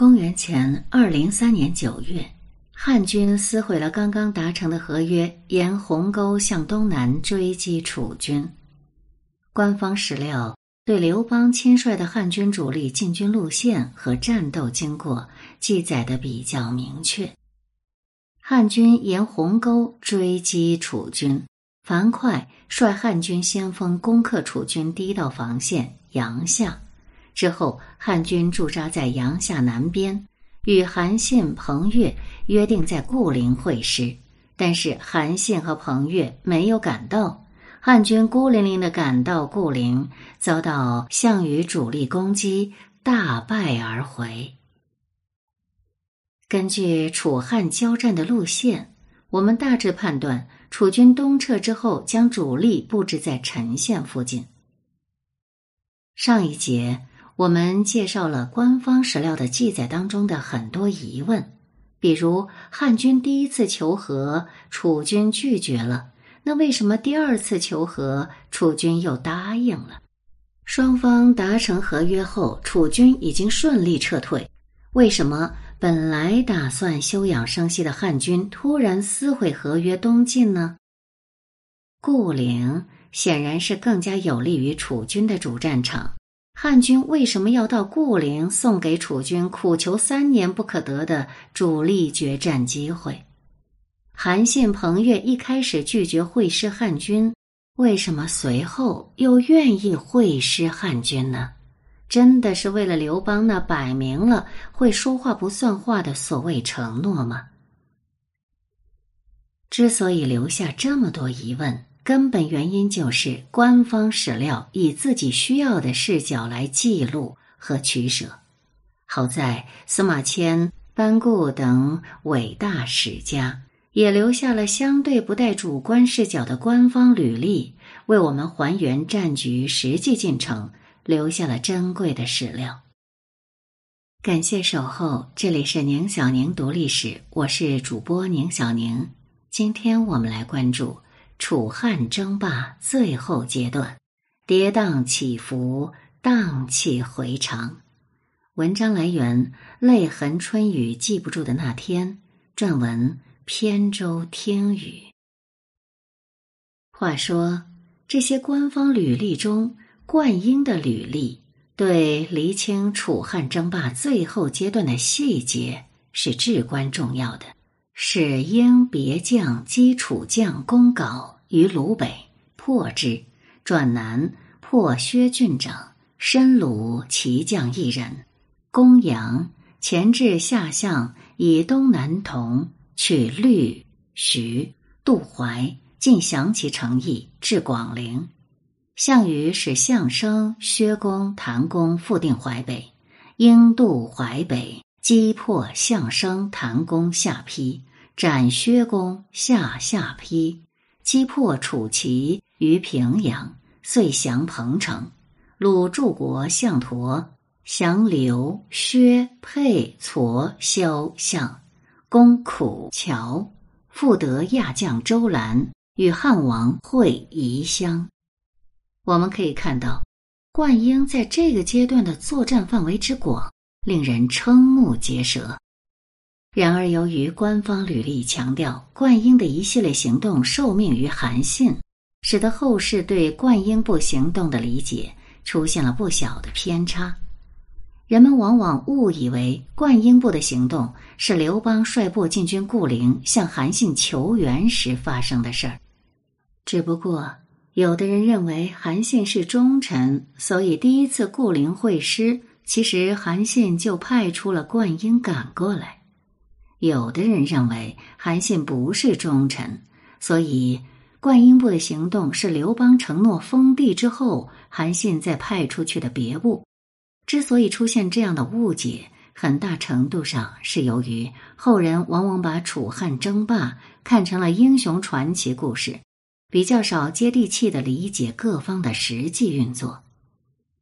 公元前二零三年九月，汉军撕毁了刚刚达成的合约，沿鸿沟向东南追击楚军。官方史料对刘邦亲率的汉军主力进军路线和战斗经过记载的比较明确。汉军沿鸿沟追击楚军，樊哙率汉军先锋攻克楚军第一道防线阳夏。之后，汉军驻扎在阳夏南边，与韩信、彭越约定在固陵会师。但是韩信和彭越没有赶到，汉军孤零零的赶到固陵，遭到项羽主力攻击，大败而回。根据楚汉交战的路线，我们大致判断，楚军东撤之后，将主力布置在陈县附近。上一节。我们介绍了官方史料的记载当中的很多疑问，比如汉军第一次求和，楚军拒绝了，那为什么第二次求和，楚军又答应了？双方达成合约后，楚军已经顺利撤退，为什么本来打算休养生息的汉军突然撕毁合约东进呢？固陵显然是更加有利于楚军的主战场。汉军为什么要到固陵送给楚军苦求三年不可得的主力决战机会？韩信、彭越一开始拒绝会师汉军，为什么随后又愿意会师汉军呢？真的是为了刘邦那摆明了会说话不算话的所谓承诺吗？之所以留下这么多疑问。根本原因就是官方史料以自己需要的视角来记录和取舍。好在司马迁、班固等伟大史家也留下了相对不带主观视角的官方履历，为我们还原战局实际进程，留下了珍贵的史料。感谢守候，这里是宁小宁读历史，我是主播宁小宁。今天我们来关注。楚汉争霸最后阶段，跌宕起伏，荡气回肠。文章来源《泪痕春雨记不住的那天》，撰文扁舟听雨。话说，这些官方履历中，灌婴的履历对厘清楚汉争霸最后阶段的细节是至关重要的。使英别将击楚将公稿于鲁北，破之。转南破薛郡长，申鲁骑将一人。公羊前至下相，以东南同取律徐杜淮，尽降其诚意，至广陵。项羽使相生、薛公、谭公复定淮北，应渡淮北，击破相生、谭公下邳。斩薛公下下邳，击破楚齐于平阳，遂降彭城。鲁柱国项佗降刘薛沛痤萧相，攻苦谯，复得亚将周兰与汉王会夷乡。我们可以看到，灌婴在这个阶段的作战范围之广，令人瞠目结舌。然而，由于官方履历强调灌婴的一系列行动受命于韩信，使得后世对灌婴部行动的理解出现了不小的偏差。人们往往误以为灌婴部的行动是刘邦率部进军固陵向韩信求援时发生的事儿。只不过，有的人认为韩信是忠臣，所以第一次固陵会师，其实韩信就派出了灌婴赶过来。有的人认为韩信不是忠臣，所以灌婴部的行动是刘邦承诺封地之后，韩信再派出去的别部。之所以出现这样的误解，很大程度上是由于后人往往把楚汉争霸看成了英雄传奇故事，比较少接地气的理解各方的实际运作。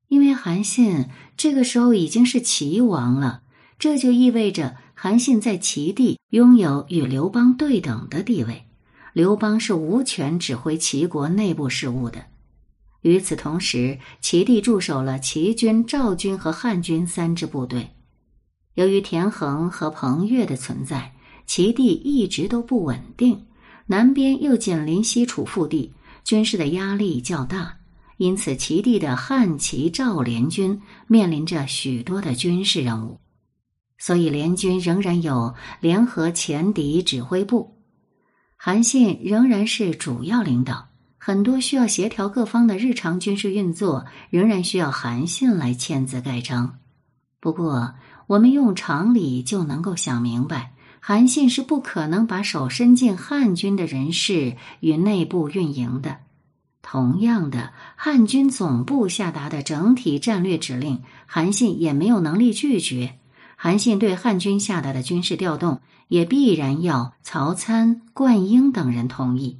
因为韩信这个时候已经是齐王了，这就意味着。韩信在齐地拥有与刘邦对等的地位，刘邦是无权指挥齐国内部事务的。与此同时，齐地驻守了齐军、赵军和汉军三支部队。由于田横和彭越的存在，齐地一直都不稳定，南边又紧邻西楚腹地，军事的压力较大，因此齐地的汉齐赵联军面临着许多的军事任务。所以联军仍然有联合前敌指挥部，韩信仍然是主要领导，很多需要协调各方的日常军事运作仍然需要韩信来签字盖章。不过，我们用常理就能够想明白，韩信是不可能把手伸进汉军的人事与内部运营的。同样的，汉军总部下达的整体战略指令，韩信也没有能力拒绝。韩信对汉军下达的军事调动，也必然要曹参、灌婴等人同意。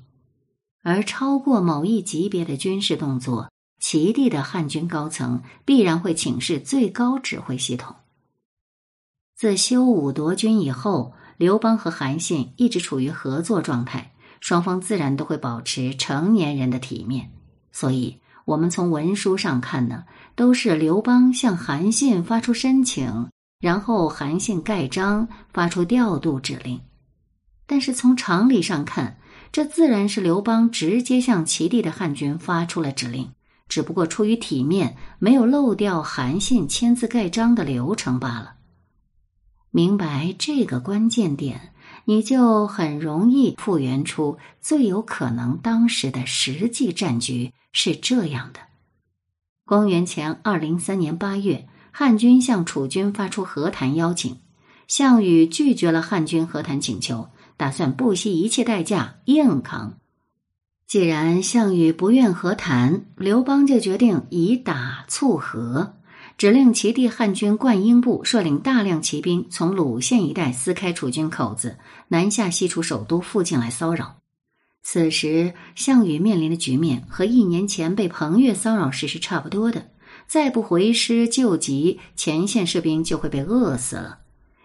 而超过某一级别的军事动作，齐地的汉军高层必然会请示最高指挥系统。自修武夺军以后，刘邦和韩信一直处于合作状态，双方自然都会保持成年人的体面。所以，我们从文书上看呢，都是刘邦向韩信发出申请。然后韩信盖章，发出调度指令。但是从常理上看，这自然是刘邦直接向齐地的汉军发出了指令，只不过出于体面，没有漏掉韩信签字盖章的流程罢了。明白这个关键点，你就很容易复原出最有可能当时的实际战局是这样的：公元前二零三年八月。汉军向楚军发出和谈邀请，项羽拒绝了汉军和谈请求，打算不惜一切代价硬扛。既然项羽不愿和谈，刘邦就决定以打促和，指令齐地汉军灌婴部率领大量骑兵从鲁县一带撕开楚军口子，南下西楚首都附近来骚扰。此时，项羽面临的局面和一年前被彭越骚扰时是差不多的。再不回师救急，前线士兵就会被饿死了。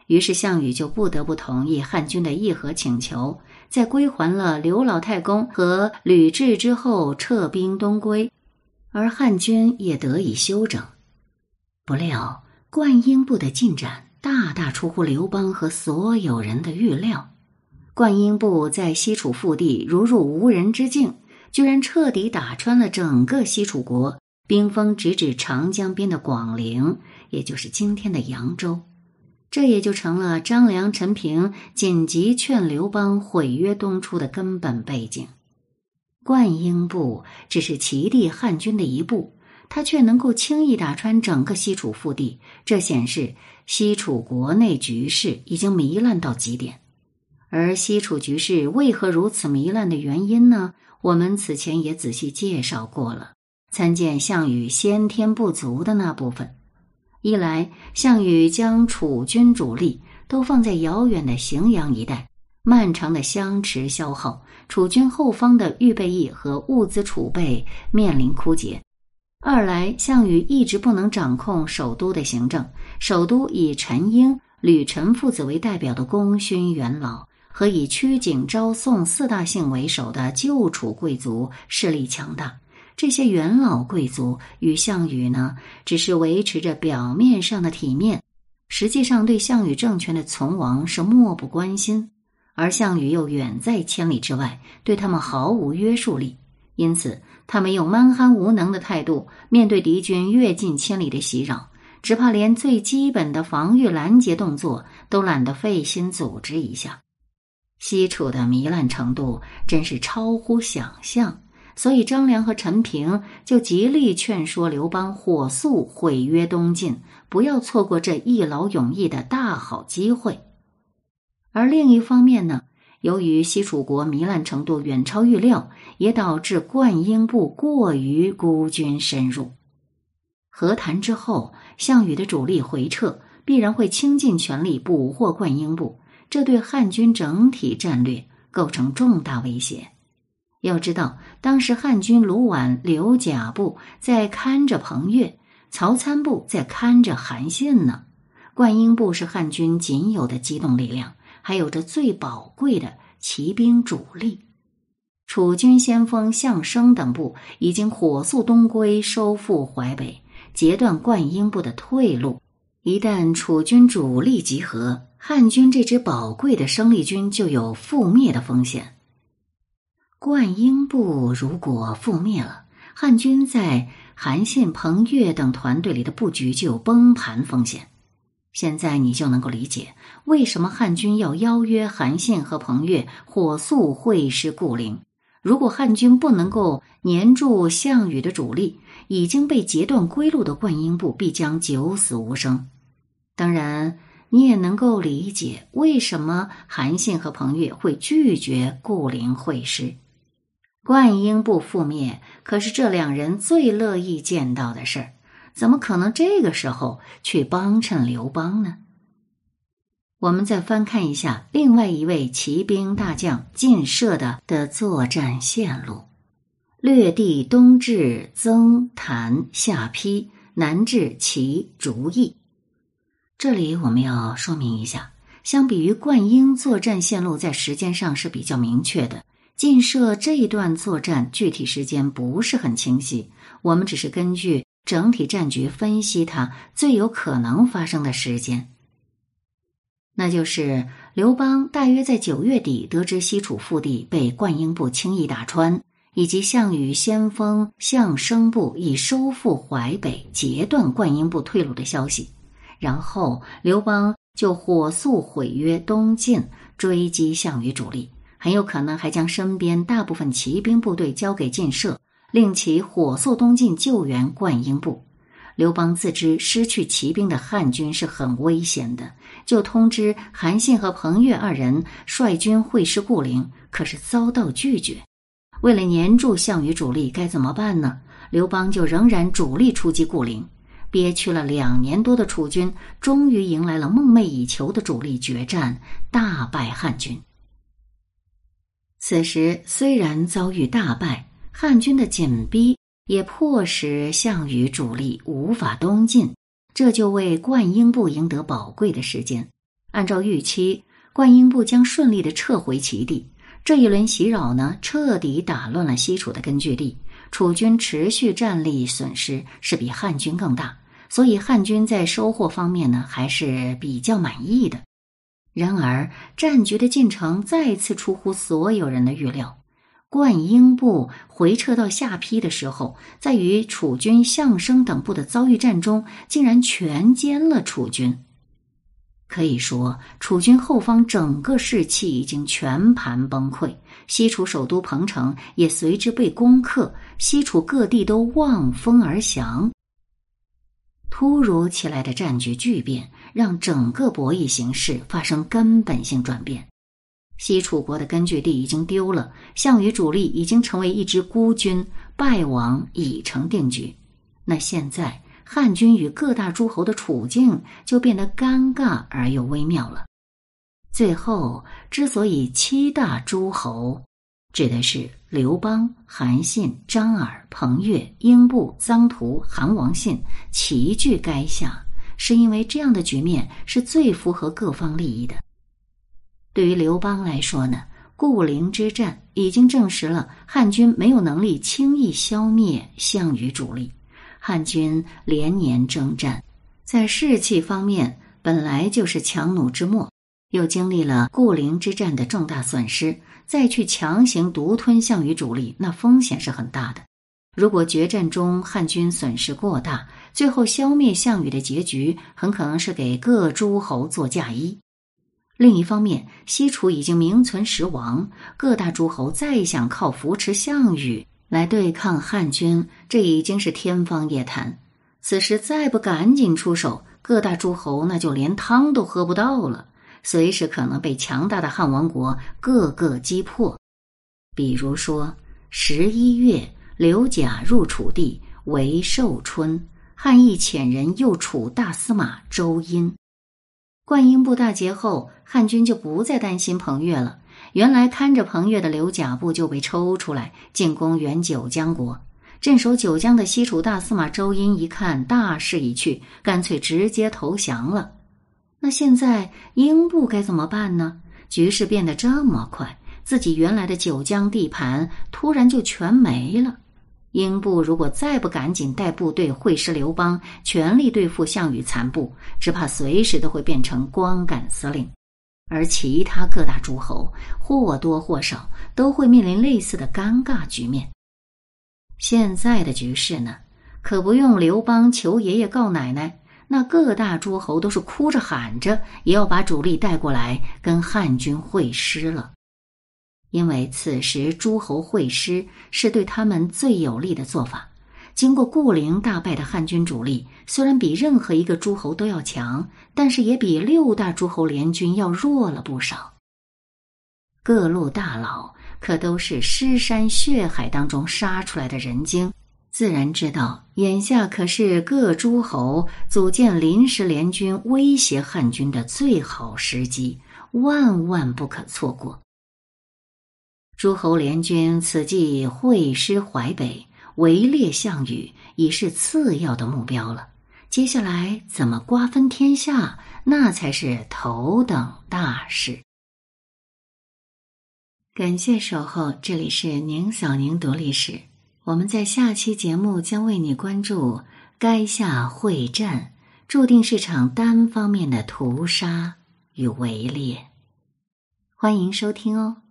于是项羽就不得不同意汉军的议和请求，在归还了刘老太公和吕雉之后，撤兵东归，而汉军也得以休整。不料灌婴部的进展大大出乎刘邦和所有人的预料，灌婴部在西楚腹地如入无人之境，居然彻底打穿了整个西楚国。兵锋直指长江边的广陵，也就是今天的扬州，这也就成了张良、陈平紧急劝刘邦毁约东出的根本背景。灌婴部只是齐地汉军的一部，他却能够轻易打穿整个西楚腹地，这显示西楚国内局势已经糜烂到极点。而西楚局势为何如此糜烂的原因呢？我们此前也仔细介绍过了。参见项羽先天不足的那部分。一来，项羽将楚军主力都放在遥远的荥阳一带，漫长的相持消耗，楚军后方的预备役和物资储备面临枯竭；二来，项羽一直不能掌控首都的行政，首都以陈婴、吕臣父子为代表的功勋元老和以曲景、昭宋四大姓为首的旧楚贵族势力强大。这些元老贵族与项羽呢，只是维持着表面上的体面，实际上对项羽政权的存亡是漠不关心，而项羽又远在千里之外，对他们毫无约束力。因此，他们用蛮憨无能的态度面对敌军越近千里的袭扰，只怕连最基本的防御拦截动作都懒得费心组织一下。西楚的糜烂程度真是超乎想象。所以，张良和陈平就极力劝说刘邦火速毁约东进，不要错过这一劳永逸的大好机会。而另一方面呢，由于西楚国糜烂程度远超预料，也导致灌婴部过于孤军深入。和谈之后，项羽的主力回撤，必然会倾尽全力捕获灌婴部，这对汉军整体战略构成重大威胁。要知道，当时汉军卢绾、刘贾部在看着彭越，曹参部在看着韩信呢。灌婴部是汉军仅有的机动力量，还有着最宝贵的骑兵主力。楚军先锋项生等部已经火速东归，收复淮北，截断灌婴部的退路。一旦楚军主力集合，汉军这支宝贵的生力军就有覆灭的风险。灌婴部如果覆灭了，汉军在韩信、彭越等团队里的布局就有崩盘风险。现在你就能够理解为什么汉军要邀约韩信和彭越火速会师固陵。如果汉军不能够黏住项羽的主力，已经被截断归路的灌婴部必将九死无生。当然，你也能够理解为什么韩信和彭越会拒绝固陵会师。灌婴部覆灭，可是这两人最乐意见到的事儿，怎么可能这个时候去帮衬刘邦呢？我们再翻看一下另外一位骑兵大将晋射的的作战线路：略地东至曾谭下邳，南至齐竹邑。这里我们要说明一下，相比于灌婴作战线路在时间上是比较明确的，晋射这一段作战具体时间不是很清晰，我们只是根据整体战局分析它最有可能发生的时间。那就是刘邦大约在九月底得知西楚腹地被灌婴部轻易打穿，以及项羽先锋项生部已收复淮北、截断灌婴部退路的消息，然后刘邦就火速毁约东进，追击项羽主力，很有可能还将身边大部分骑兵部队交给晋射，令其火速东进救援灌婴部。刘邦自知失去骑兵的汉军是很危险的，就通知韩信和彭越二人率军会师固陵，可是遭到拒绝。为了黏住项羽主力，该怎么办呢？刘邦就仍然主力出击固陵。憋屈了两年多的楚军，终于迎来了梦寐以求的主力决战，大败汉军。此时虽然遭遇大败，汉军的紧逼。也迫使项羽主力无法东进，这就为灌婴部赢得宝贵的时间。按照预期，灌婴部将顺利的撤回齐地。这一轮袭扰呢，彻底打乱了西楚的根据地。楚军持续战力损失是比汉军更大，所以汉军在收获方面呢还是比较满意的。然而，战局的进程再次出乎所有人的预料。灌婴部回撤到下邳的时候，在与楚军项生等部的遭遇战中，竟然全歼了楚军。可以说，楚军后方整个士气已经全盘崩溃，西楚首都彭城也随之被攻克，西楚各地都望风而降。突如其来的战局巨变，让整个博弈形势发生根本性转变。西楚国的根据地已经丢了，项羽主力已经成为一支孤军，败亡已成定局。那现在汉军与各大诸侯的处境就变得尴尬而又微妙了。最后，之所以七大诸侯，指的是刘邦、韩信、张耳、彭越、英布、臧荼、韩王信齐聚垓下，是因为这样的局面是最符合各方利益的。对于刘邦来说呢，固陵之战已经证实了汉军没有能力轻易消灭项羽主力。汉军连年征战，在士气方面本来就是强弩之末，又经历了固陵之战的重大损失，再去强行独吞项羽主力，那风险是很大的。如果决战中汉军损失过大，最后消灭项羽的结局，很可能是给各诸侯做嫁衣。另一方面，西楚已经名存实亡，各大诸侯再想靠扶持项羽来对抗汉军，这已经是天方夜谭。此时再不赶紧出手，各大诸侯那就连汤都喝不到了，随时可能被强大的汉王国各个击破。比如说，十一月，刘贾入楚地，为寿春，汉义遣人诱楚大司马周殷。灌婴部大捷后，汉军就不再担心彭越了。原来看着彭越的刘贾部就被抽出来进攻原九江国。镇守九江的西楚大司马周殷一看大势已去，干脆直接投降了。那现在英布该怎么办呢？局势变得这么快，自己原来的九江地盘突然就全没了。英布如果再不赶紧带部队会师刘邦，全力对付项羽残部，只怕随时都会变成光杆司令。而其他各大诸侯或多或少都会面临类似的尴尬局面。现在的局势呢，可不用刘邦求爷爷告奶奶，那各大诸侯都是哭着喊着也要把主力带过来跟汉军会师了。因为此时诸侯会师是对他们最有利的做法。经过固陵大败的汉军主力，虽然比任何一个诸侯都要强，但是也比六大诸侯联军要弱了不少。各路大佬可都是尸山血海当中杀出来的人精，自然知道眼下可是各诸侯组建临时联军威胁汉军的最好时机，万万不可错过。诸侯联军此际会师淮北，围猎项羽已是次要的目标了。接下来怎么瓜分天下，那才是头等大事。感谢守候，这里是宁小宁读历史。我们在下期节目将为你关注该下会战，注定是场单方面的屠杀与围猎。欢迎收听哦。